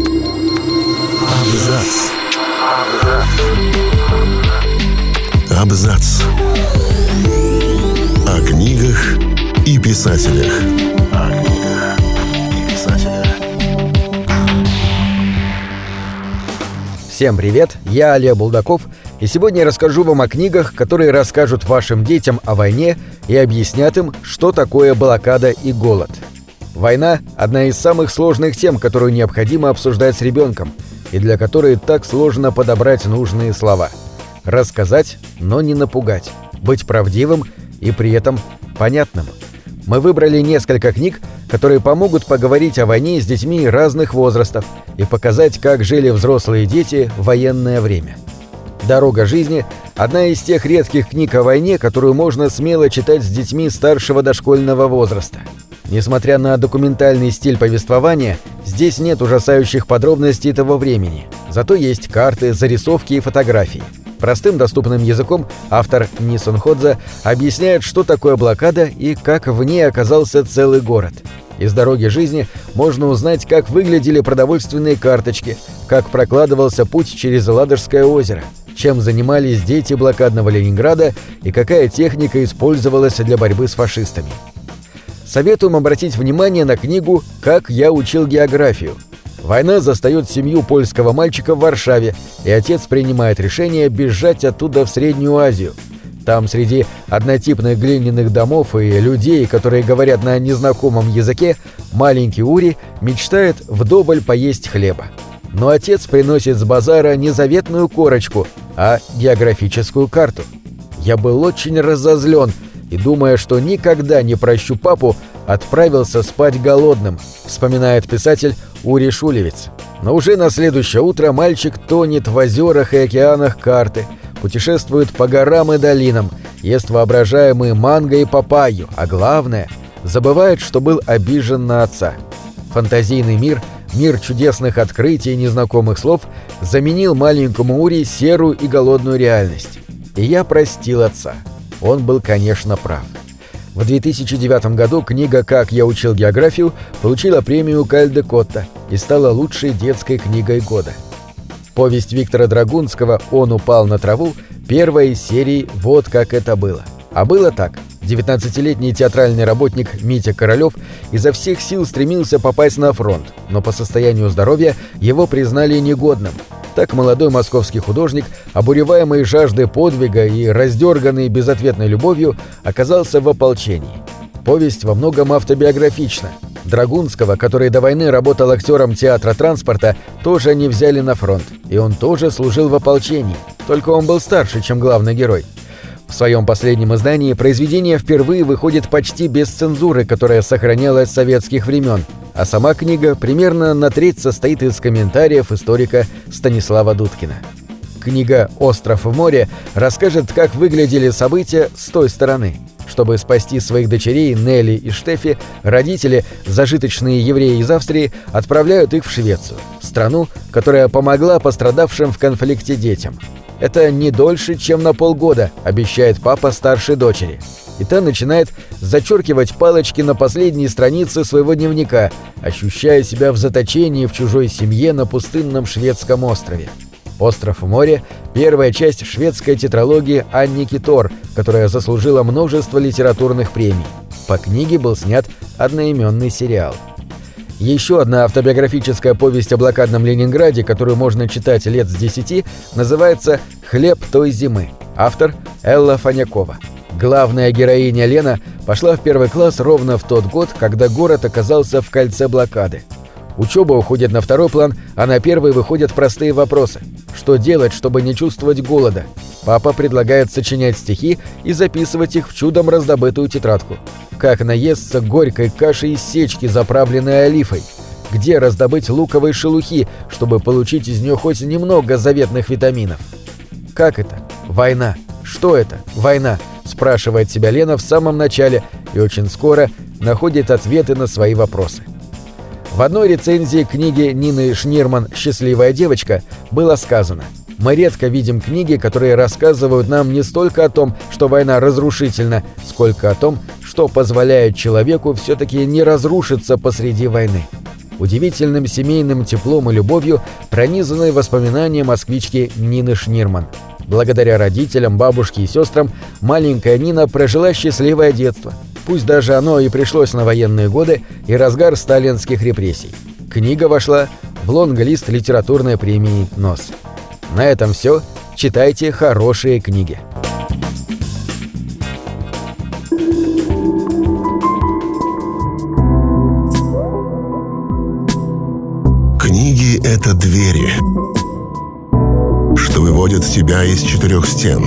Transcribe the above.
Абзац. Абзац. О книгах и писателях. О книгах и писателях. Всем привет, я Олег Булдаков, и сегодня я расскажу вам о книгах, которые расскажут вашим детям о войне и объяснят им, что такое блокада и голод. Война – одна из самых сложных тем, которую необходимо обсуждать с ребенком, и для которой так сложно подобрать нужные слова. Рассказать, но не напугать, быть правдивым и при этом понятным. Мы выбрали несколько книг, которые помогут поговорить о войне с детьми разных возрастов и показать, как жили взрослые дети в военное время. «Дорога жизни» — одна из тех редких книг о войне, которую можно смело читать с детьми старшего дошкольного возраста. Несмотря на документальный стиль повествования, здесь нет ужасающих подробностей того времени. Зато есть карты, зарисовки и фотографии. Простым доступным языком автор Нисон Ходза объясняет, что такое блокада и как в ней оказался целый город. Из «Дороги жизни» можно узнать, как выглядели продовольственные карточки, как прокладывался путь через Ладожское озеро, чем занимались дети блокадного Ленинграда и какая техника использовалась для борьбы с фашистами советуем обратить внимание на книгу «Как я учил географию». Война застает семью польского мальчика в Варшаве, и отец принимает решение бежать оттуда в Среднюю Азию. Там среди однотипных глиняных домов и людей, которые говорят на незнакомом языке, маленький Ури мечтает вдоволь поесть хлеба. Но отец приносит с базара не заветную корочку, а географическую карту. Я был очень разозлен – и, думая, что никогда не прощу папу, отправился спать голодным, вспоминает писатель Ури Шулевец. Но уже на следующее утро мальчик тонет в озерах и океанах карты, путешествует по горам и долинам, ест воображаемые манго и папайю, а главное, забывает, что был обижен на отца. Фантазийный мир, мир чудесных открытий и незнакомых слов, заменил маленькому Ури серую и голодную реальность. И я простил отца. Он был, конечно, прав. В 2009 году книга «Как я учил географию» получила премию Кальдекотта и стала лучшей детской книгой года. Повесть Виктора Драгунского «Он упал на траву» первая из серии «Вот как это было». А было так. 19-летний театральный работник Митя Королёв изо всех сил стремился попасть на фронт, но по состоянию здоровья его признали негодным – так молодой московский художник, обуреваемый жаждой подвига и раздерганный безответной любовью, оказался в ополчении. Повесть во многом автобиографична. Драгунского, который до войны работал актером театра транспорта, тоже не взяли на фронт, и он тоже служил в ополчении, только он был старше, чем главный герой. В своем последнем издании произведение впервые выходит почти без цензуры, которая сохранялась с советских времен – а сама книга примерно на треть состоит из комментариев историка Станислава Дудкина. Книга «Остров в море» расскажет, как выглядели события с той стороны. Чтобы спасти своих дочерей Нелли и Штефи, родители, зажиточные евреи из Австрии, отправляют их в Швецию, страну, которая помогла пострадавшим в конфликте детям. Это не дольше, чем на полгода, обещает папа старшей дочери и та начинает зачеркивать палочки на последней странице своего дневника, ощущая себя в заточении в чужой семье на пустынном шведском острове. «Остров в море» — первая часть шведской тетралогии Анни Китор, которая заслужила множество литературных премий. По книге был снят одноименный сериал. Еще одна автобиографическая повесть о блокадном Ленинграде, которую можно читать лет с десяти, называется «Хлеб той зимы». Автор Элла Фанякова. Главная героиня Лена пошла в первый класс ровно в тот год, когда город оказался в кольце блокады. Учеба уходит на второй план, а на первый выходят простые вопросы. Что делать, чтобы не чувствовать голода? Папа предлагает сочинять стихи и записывать их в чудом раздобытую тетрадку. Как наесться горькой кашей из сечки, заправленной олифой? Где раздобыть луковые шелухи, чтобы получить из нее хоть немного заветных витаминов? Как это? Война. Что это? Война спрашивает себя Лена в самом начале и очень скоро находит ответы на свои вопросы. В одной рецензии книги Нины Шнирман «Счастливая девочка» было сказано «Мы редко видим книги, которые рассказывают нам не столько о том, что война разрушительна, сколько о том, что позволяет человеку все-таки не разрушиться посреди войны». удивительным семейным теплом и любовью, пронизанной воспоминанием москвички Нины Шнирман. Благодаря родителям, бабушке и сестрам маленькая Нина прожила счастливое детство. Пусть даже оно и пришлось на военные годы и разгар сталинских репрессий. Книга вошла в лонг-лист литературной премии «НОС». На этом все. Читайте хорошие книги. Книги — это двери, что выводят тебя из четырех стен.